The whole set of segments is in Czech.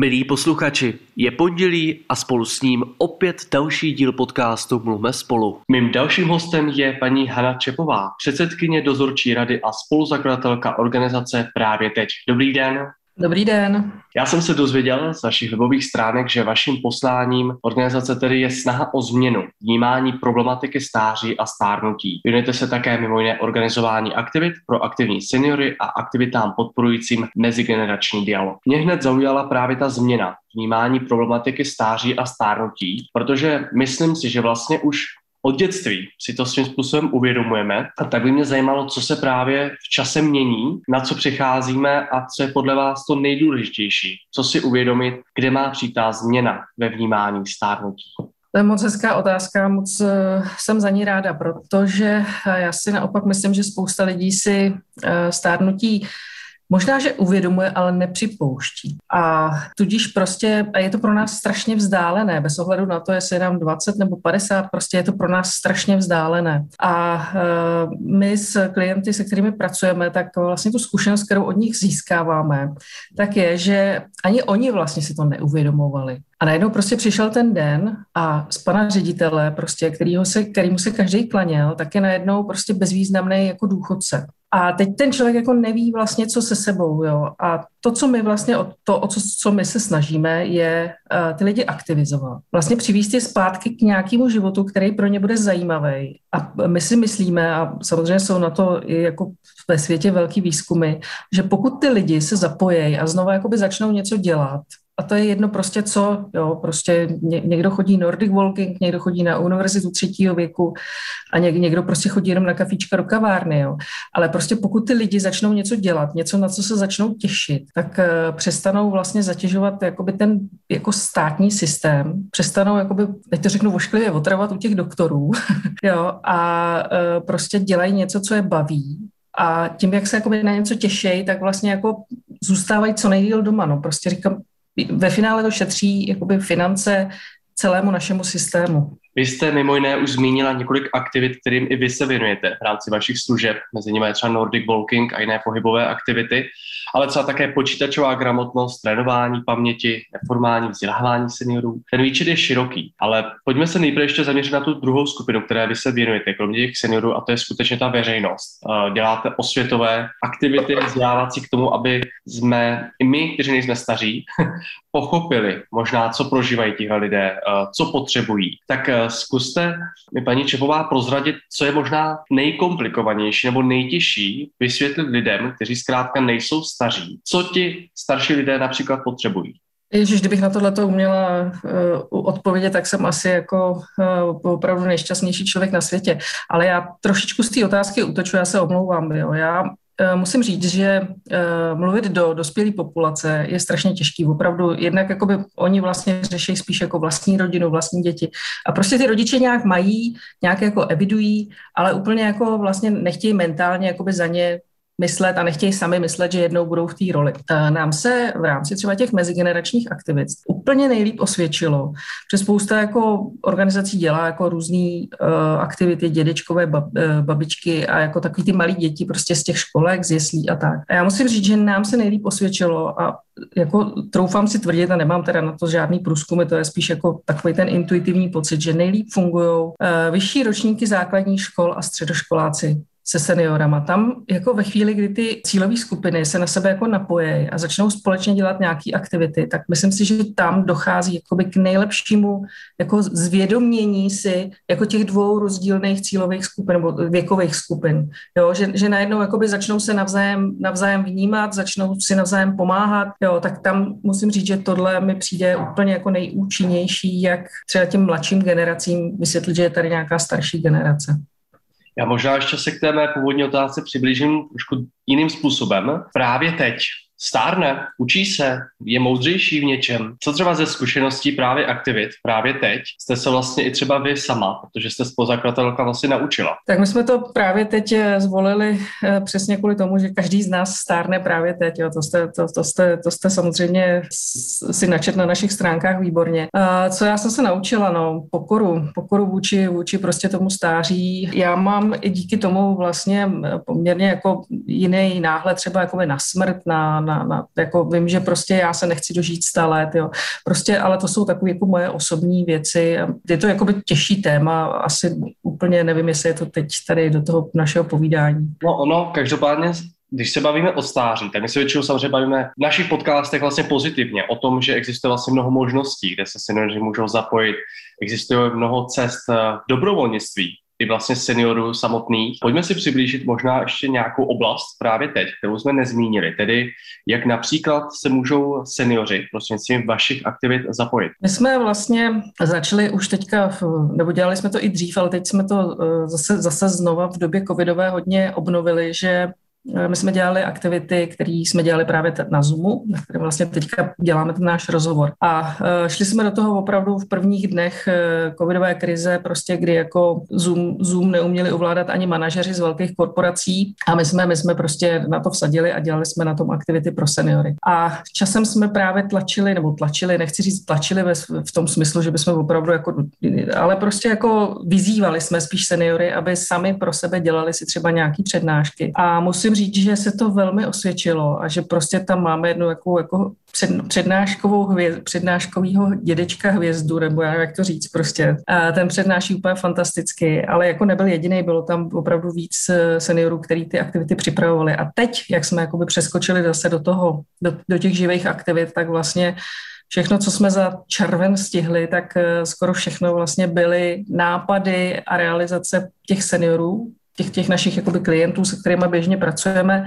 Milí posluchači, je pondělí a spolu s ním opět další díl podcastu Mluvme spolu. Mým dalším hostem je paní Hana Čepová, předsedkyně dozorčí rady a spoluzakladatelka organizace Právě teď. Dobrý den. Dobrý den. Já jsem se dozvěděl z vašich webových stránek, že vaším posláním organizace tedy je snaha o změnu vnímání problematiky stáří a stárnutí. Věnujete se také mimo jiné organizování aktivit pro aktivní seniory a aktivitám podporujícím mezigenerační dialog. Mě hned zaujala právě ta změna vnímání problematiky stáří a stárnutí, protože myslím si, že vlastně už od dětství si to svým způsobem uvědomujeme. A tak by mě zajímalo, co se právě v čase mění, na co přicházíme a co je podle vás to nejdůležitější. Co si uvědomit, kde má přijít ta změna ve vnímání stárnutí. To je moc hezká otázka, moc eh, jsem za ní ráda, protože já si naopak myslím, že spousta lidí si eh, stárnutí Možná, že uvědomuje, ale nepřipouští. A tudíž prostě, a je to pro nás strašně vzdálené, bez ohledu na to, jestli je nám 20 nebo 50, prostě je to pro nás strašně vzdálené. A uh, my s klienty, se kterými pracujeme, tak vlastně tu zkušenost, kterou od nich získáváme, tak je, že ani oni vlastně si to neuvědomovali. A najednou prostě přišel ten den a z pana ředitele, prostě, kterýho se, kterýmu se každý klaněl, tak je najednou prostě bezvýznamný jako důchodce. A teď ten člověk jako neví vlastně, co se sebou. Jo. A to, co my vlastně, to, o co, co my se snažíme, je uh, ty lidi aktivizovat. Vlastně přivíst je zpátky k nějakému životu, který pro ně bude zajímavý. A my si myslíme, a samozřejmě jsou na to i jako ve světě velký výzkumy, že pokud ty lidi se zapojejí a znovu jakoby začnou něco dělat, a to je jedno prostě co, jo, prostě někdo chodí Nordic Walking, někdo chodí na univerzitu třetího věku a někdo prostě chodí jenom na kafíčka do kavárny, jo. Ale prostě pokud ty lidi začnou něco dělat, něco, na co se začnou těšit, tak uh, přestanou vlastně zatěžovat jakoby ten jako státní systém, přestanou jakoby, teď to řeknu vošklivě, otravovat u těch doktorů, jo, a uh, prostě dělají něco, co je baví, a tím, jak se jakoby na něco těší, tak vlastně jako zůstávají co nejdíl doma. No. Prostě říkám, ve finále to šetří jakoby finance celému našemu systému. Vy jste mimo jiné už zmínila několik aktivit, kterým i vy se věnujete v rámci vašich služeb, mezi nimi je třeba Nordic Walking a jiné pohybové aktivity, ale třeba také počítačová gramotnost, trénování paměti, neformální vzdělávání seniorů. Ten výčet je široký, ale pojďme se nejprve ještě zaměřit na tu druhou skupinu, které vy se věnujete, kromě těch seniorů, a to je skutečně ta veřejnost. Děláte osvětové aktivity vzdělávací k tomu, aby jsme i my, kteří nejsme staří, pochopili možná, co prožívají tihle lidé, co potřebují. Tak zkuste mi, paní Čepová, prozradit, co je možná nejkomplikovanější nebo nejtěžší vysvětlit lidem, kteří zkrátka nejsou staří. Co ti starší lidé například potřebují? Ježíš, kdybych na tohle uměla uh, odpovědět, tak jsem asi jako uh, opravdu nejšťastnější člověk na světě. Ale já trošičku z té otázky utoču, já se omlouvám. Jo. Já Eh, musím říct, že uh, mluvit do dospělé populace je strašně těžký. Opravdu jednak jakoby oni vlastně řeší spíš jako vlastní rodinu, vlastní děti. A prostě ty rodiče nějak mají, nějak jako evidují, ale úplně jako vlastně nechtějí mentálně jakoby za ně myslet a nechtějí sami myslet, že jednou budou v té roli. Nám se v rámci třeba těch mezigeneračních aktivit úplně nejlíp osvědčilo, že spousta jako organizací dělá jako různé uh, aktivity, dědečkové bab, uh, babičky a jako takový ty malí děti prostě z těch školek, z jeslí a tak. A já musím říct, že nám se nejlíp osvědčilo a jako troufám si tvrdit a nemám teda na to žádný průzkumy, to je spíš jako takový ten intuitivní pocit, že nejlíp fungují uh, vyšší ročníky základních škol a středoškoláci se seniorama. Tam jako ve chvíli, kdy ty cílové skupiny se na sebe jako napojí a začnou společně dělat nějaké aktivity, tak myslím si, že tam dochází jakoby k nejlepšímu jako zvědomění si jako těch dvou rozdílných cílových skupin nebo věkových skupin. Jo, že, že najednou jakoby začnou se navzájem, navzájem vnímat, začnou si navzájem pomáhat. Jo, tak tam musím říct, že tohle mi přijde úplně jako nejúčinnější, jak třeba těm mladším generacím vysvětlit, že je tady nějaká starší generace. Já možná ještě se k té mé původní otázce přiblížím trošku jiným způsobem. Právě teď, stárne, učí se, je moudřejší v něčem. Co třeba ze zkušeností právě aktivit, právě teď, jste se vlastně i třeba vy sama, protože jste spoluzakladatelka vlastně naučila? Tak my jsme to právě teď eh, zvolili eh, přesně kvůli tomu, že každý z nás stárne právě teď. Jo. To, jste, to, to, jste, to jste samozřejmě si načet na našich stránkách výborně. A co já jsem se naučila? No, pokoru. Pokoru vůči, vůči prostě tomu stáří. Já mám i díky tomu vlastně poměrně jako jiný náhled třeba jako na smrt, na na, na, jako vím, že prostě já se nechci dožít 100 let, jo. Prostě, ale to jsou takové jako moje osobní věci. Je to jakoby těžší téma, asi úplně nevím, jestli je to teď tady do toho našeho povídání. No ono, každopádně když se bavíme o stáří, tak my se většinou samozřejmě bavíme v našich podcastech vlastně pozitivně o tom, že existuje vlastně mnoho možností, kde se seniori můžou zapojit. Existuje mnoho cest dobrovolnictví, i vlastně seniorů samotných. Pojďme si přiblížit možná ještě nějakou oblast právě teď, kterou jsme nezmínili, tedy jak například se můžou seniori prostřednictvím vašich aktivit zapojit. My jsme vlastně začali už teďka, nebo dělali jsme to i dřív, ale teď jsme to eh, zase, zase znova v době covidové hodně obnovili, že my jsme dělali aktivity, které jsme dělali právě na Zoomu, na kterém vlastně teďka děláme ten náš rozhovor. A e, šli jsme do toho opravdu v prvních dnech e, covidové krize, prostě kdy jako Zoom, Zoom neuměli ovládat ani manažeři z velkých korporací a my jsme, my jsme prostě na to vsadili a dělali jsme na tom aktivity pro seniory. A časem jsme právě tlačili, nebo tlačili, nechci říct tlačili ve, v tom smyslu, že bychom opravdu jako, ale prostě jako vyzývali jsme spíš seniory, aby sami pro sebe dělali si třeba nějaký přednášky. A musím říct, že se to velmi osvědčilo a že prostě tam máme jednu jako, jako před, přednáškovou hvězd, přednáškovýho dědečka hvězdu, nebo já jak to říct prostě. A ten přednáší úplně fantasticky, ale jako nebyl jediný, bylo tam opravdu víc eh, seniorů, který ty aktivity připravovali. A teď, jak jsme jakoby přeskočili zase do toho, do, do těch živých aktivit, tak vlastně všechno, co jsme za červen stihli, tak eh, skoro všechno vlastně byly nápady a realizace těch seniorů, těch, těch našich jakoby, klientů, se kterými běžně pracujeme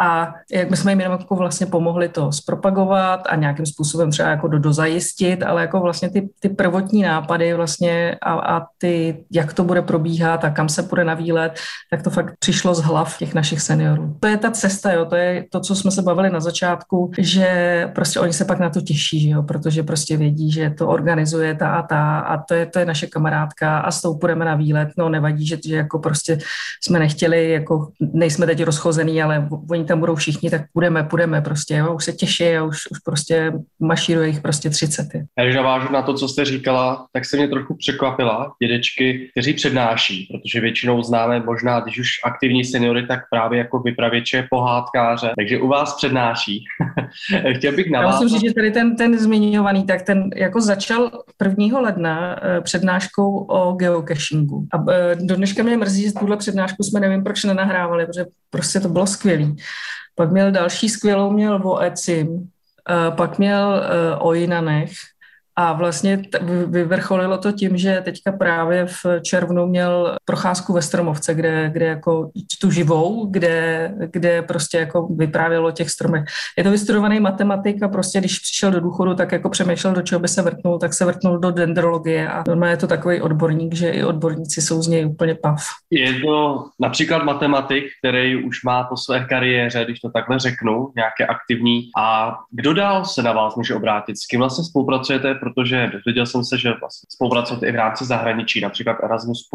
a jak my jsme jim jenom jako vlastně pomohli to zpropagovat a nějakým způsobem třeba jako do, dozajistit, ale jako vlastně ty, ty prvotní nápady vlastně a, a ty, jak to bude probíhat a kam se půjde na výlet, tak to fakt přišlo z hlav těch našich seniorů. To je ta cesta, jo, to je to, co jsme se bavili na začátku, že prostě oni se pak na to těší, jo, protože prostě vědí, že to organizuje ta a ta a to je, to je naše kamarádka a s tou půjdeme na výlet, no nevadí, že, že jako prostě jsme nechtěli, jako nejsme teď rozchozený, ale oni tam budou všichni, tak půjdeme, půjdeme prostě, jo, už se těší a už, už prostě mašíruje jich prostě 30. Já když navážu na to, co jste říkala, tak se mě trochu překvapila dědečky, kteří přednáší, protože většinou známe možná, když už aktivní seniory, tak právě jako vypravěče, pohádkáře, takže u vás přednáší. Chtěl bych navázat. Já musím říct, že tady ten, ten zmiňovaný, tak ten jako začal 1. ledna eh, přednáškou o geocachingu. A eh, do dneška mě mrzí, že tuhle přednášku jsme nevím, proč nenahrávali, protože prostě to bylo skvělé. Pak měl další skvělou, měl o ECIM, pak měl e, o Jinanech, a vlastně vyvrcholilo to tím, že teďka právě v červnu měl procházku ve Stromovce, kde, kde jako tu živou, kde, kde prostě jako vyprávělo o těch stromech. Je to vystudovaný matematik a prostě když přišel do důchodu, tak jako přemýšlel, do čeho by se vrtnul, tak se vrtnul do dendrologie a normálně je to takový odborník, že i odborníci jsou z něj úplně pav. Je to například matematik, který už má po své kariéře, když to takhle řeknu, nějaké aktivní. A kdo dál se na vás může obrátit? S kým vlastně spolupracujete? Protože dozvěděl jsem se, že vlastně spolupracujete i v rámci zahraničí, například Erasmus+.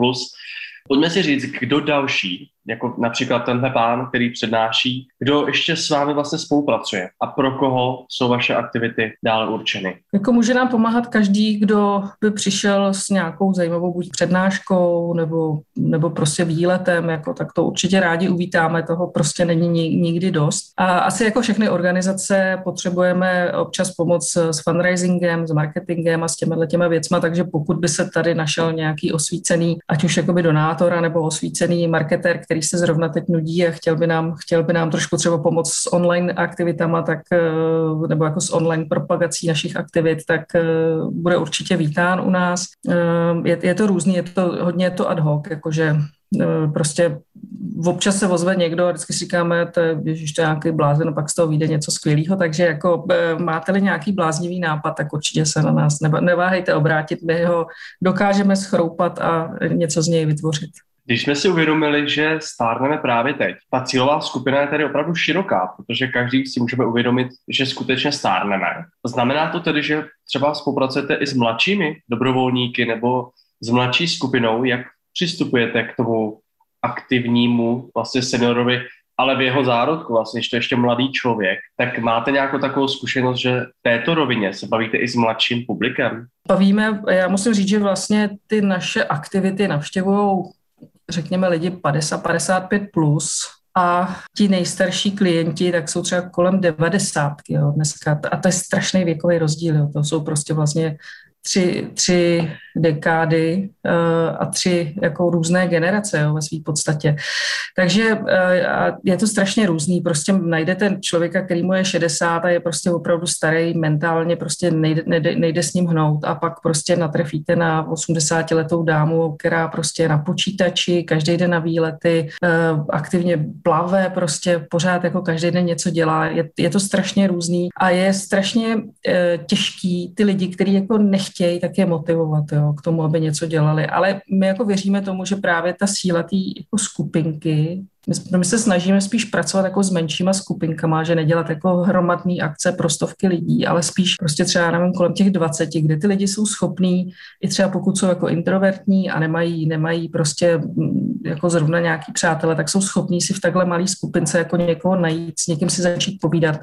Pojďme si říct, kdo další jako například tenhle pán, který přednáší, kdo ještě s vámi vlastně spolupracuje a pro koho jsou vaše aktivity dále určeny? Jako může nám pomáhat každý, kdo by přišel s nějakou zajímavou buď přednáškou nebo, nebo prostě výletem, jako, tak to určitě rádi uvítáme, toho prostě není nikdy dost. A asi jako všechny organizace potřebujeme občas pomoc s fundraisingem, s marketingem a s těmi těma věcma, takže pokud by se tady našel nějaký osvícený, ať už jakoby donátora nebo osvícený marketer, který který se zrovna teď nudí a chtěl by nám, chtěl by nám trošku třeba pomoct s online aktivitama, tak, eh, nebo jako s online propagací našich aktivit, tak eh, bude určitě vítán u nás. Eh, je, je to různý, je to hodně je to ad hoc, jakože prostě občas se ozve někdo a vždycky si říkáme, to je, ježiš, to je nějaký blázen, pak z toho vyjde něco skvělého, takže jako máte-li nějaký bláznivý nápad, tak určitě se na nás neváhejte obrátit, my ho dokážeme schroupat a něco z něj vytvořit. Když jsme si uvědomili, že stárneme právě teď, ta cílová skupina je tady opravdu široká, protože každý si můžeme uvědomit, že skutečně stárneme. Znamená to tedy, že třeba spolupracujete i s mladšími dobrovolníky nebo s mladší skupinou, jak přistupujete k tomu aktivnímu vlastně seniorovi, ale v jeho zárodku, vlastně, když to ještě mladý člověk, tak máte nějakou takovou zkušenost, že v této rovině se bavíte i s mladším publikem? Bavíme, já musím říct, že vlastně ty naše aktivity navštěvují řekněme, lidi 50-55 plus, a ti nejstarší klienti tak jsou třeba kolem 90 jo, dneska. A to je strašný věkový rozdíl. Jo. To jsou prostě vlastně tři, tři dekády uh, a tři jako různé generace jo, ve své podstatě. Takže uh, je to strašně různý. Prostě najdete člověka, který mu je 60 a je prostě opravdu starý, mentálně prostě nejde, nejde, nejde s ním hnout a pak prostě natrefíte na 80 letou dámu, která prostě je na počítači, každý den na výlety, uh, aktivně plave, prostě pořád jako každý den něco dělá. Je, je to strašně různý a je strašně těžký ty lidi, kteří jako nechtějí, tak je motivovat. Jo k tomu, aby něco dělali. Ale my jako věříme tomu, že právě ta síla té jako skupinky my, my se snažíme spíš pracovat jako s menšíma skupinkama, že nedělat jako hromadné akce pro stovky lidí, ale spíš prostě třeba, nevím, kolem těch 20, kde ty lidi jsou schopní, i třeba pokud jsou jako introvertní a nemají, nemají prostě mm, jako zrovna nějaký přátelé, tak jsou schopní si v takhle malé skupince jako někoho najít, s někým si začít povídat.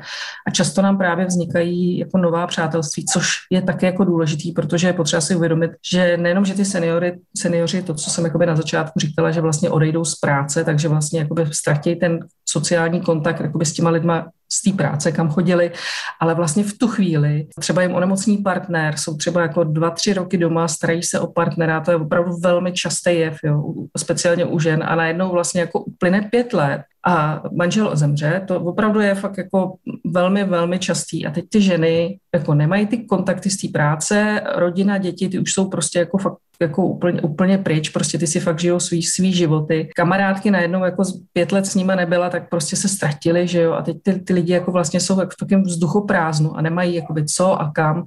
A často nám právě vznikají jako nová přátelství, což je také jako důležitý, protože je potřeba si uvědomit, že nejenom, že ty seniory, seniori, to, co jsem jako na začátku říkala, že vlastně odejdou z práce, takže vlastně jako jakoby ztratí ten sociální kontakt jakoby s těma lidma z té práce, kam chodili, ale vlastně v tu chvíli třeba jim onemocní partner, jsou třeba jako dva, tři roky doma, starají se o partnera, to je opravdu velmi častý jev, jo, speciálně u žen. A najednou vlastně jako uplyne pět let a manžel zemře, to opravdu je fakt jako velmi, velmi častý. A teď ty ženy jako nemají ty kontakty z té práce, rodina, děti, ty už jsou prostě jako fakt jako úplně, úplně pryč, prostě ty si fakt žijou svý, svý životy. Kamarádky najednou jako pět let s nima nebyla, tak prostě se ztratili, že jo, a teď ty, ty lidi jako vlastně jsou v takovém vzduchu prázdnu a nemají jakoby co a kam.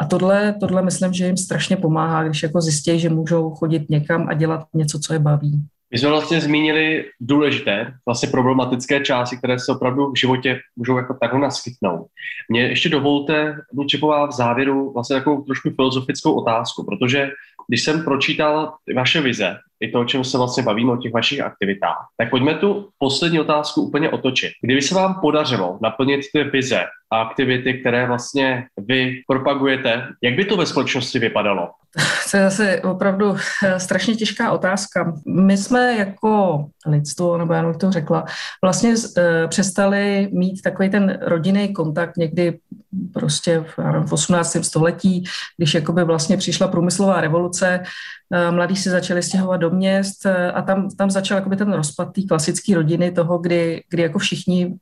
A tohle, tohle myslím, že jim strašně pomáhá, když jako zjistí, že můžou chodit někam a dělat něco, co je baví. My jsme vlastně zmínili důležité, vlastně problematické části, které se opravdu v životě můžou jako takhle naskytnout. Mě ještě dovolte, Lučipová, v závěru vlastně takovou trošku filozofickou otázku, protože když jsem pročítal vaše vize, i to, o čem se vlastně bavíme, o těch vašich aktivitách, tak pojďme tu poslední otázku úplně otočit. Kdyby se vám podařilo naplnit ty vize a aktivity, které vlastně vy propagujete, jak by to ve společnosti vypadalo? To je zase opravdu eh, strašně těžká otázka. My jsme jako lidstvo, nebo já bych to řekla, vlastně eh, přestali mít takový ten rodinný kontakt někdy prostě v, v 18. století, když jakoby vlastně přišla průmyslová revoluce, eh, mladí se začali stěhovat do měst a tam, tam začal jakoby ten rozpad té klasické rodiny, toho, kdy, kdy jako všichni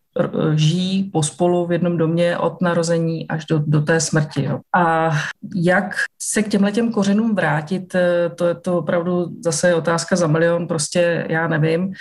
žijí pospolu v jednom domě od narození až do, do té smrti. Jo. A jak se k těmhle těm kořenům vrátit, eh, to je to opravdu zase otázka za milion, prostě já nevím.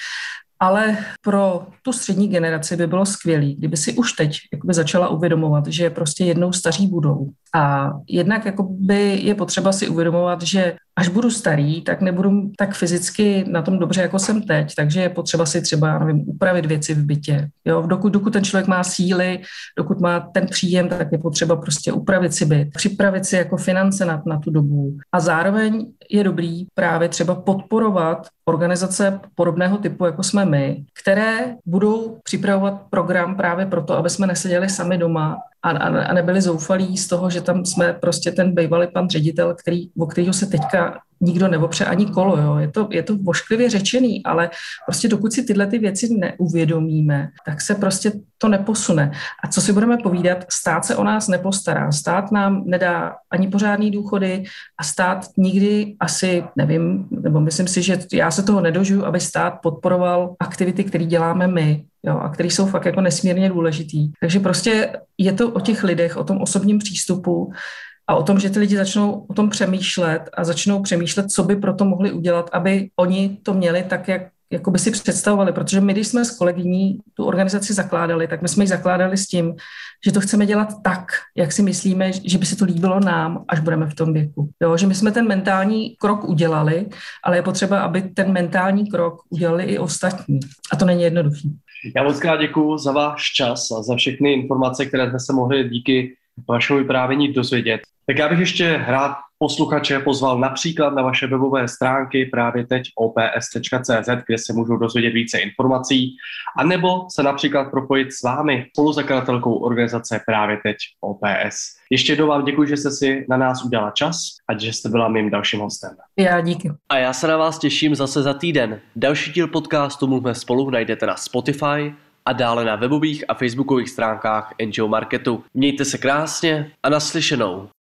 Ale pro tu střední generaci by bylo skvělé, kdyby si už teď jakoby začala uvědomovat, že prostě jednou staří budou. A jednak jakoby je potřeba si uvědomovat, že až budu starý, tak nebudu tak fyzicky na tom dobře, jako jsem teď, takže je potřeba si třeba, nevím, upravit věci v bytě. Jo, dokud, dokud ten člověk má síly, dokud má ten příjem, tak je potřeba prostě upravit si byt, připravit si jako finance na, na tu dobu. A zároveň je dobrý právě třeba podporovat organizace podobného typu, jako jsme my, které budou připravovat program právě proto, aby jsme neseděli sami doma a, a, a nebyli zoufalí z toho, že tam jsme prostě ten bývalý pan ředitel, který, o kterého se teďka nikdo neopře ani kolo. Jo. Je, to, je to vošklivě řečený, ale prostě dokud si tyhle ty věci neuvědomíme, tak se prostě to neposune. A co si budeme povídat, stát se o nás nepostará. Stát nám nedá ani pořádný důchody a stát nikdy asi, nevím, nebo myslím si, že já se toho nedožiju, aby stát podporoval aktivity, které děláme my, jo, a které jsou fakt jako nesmírně důležitý. Takže prostě je to o těch lidech, o tom osobním přístupu a o tom, že ty lidi začnou o tom přemýšlet a začnou přemýšlet, co by pro to mohli udělat, aby oni to měli tak, jak jako by si představovali, protože my, když jsme s kolegyní tu organizaci zakládali, tak my jsme ji zakládali s tím, že to chceme dělat tak, jak si myslíme, že by se to líbilo nám, až budeme v tom věku. Jo, že my jsme ten mentální krok udělali, ale je potřeba, aby ten mentální krok udělali i ostatní. A to není jednoduchý. Já moc krát děkuji za váš čas a za všechny informace, které jsme se mohli díky vašemu vyprávění dozvědět. Tak já bych ještě rád posluchače pozval například na vaše webové stránky právě teď ops.cz, kde se můžou dozvědět více informací, a nebo se například propojit s vámi, spoluzakladatelkou organizace právě teď OPS. Ještě jednou vám děkuji, že jste si na nás udělala čas a že jste byla mým dalším hostem. Já díky. A já se na vás těším zase za týden. Další díl podcastu Mluvme spolu najdete na Spotify, a dále na webových a facebookových stránkách NGO Marketu. Mějte se krásně a naslyšenou.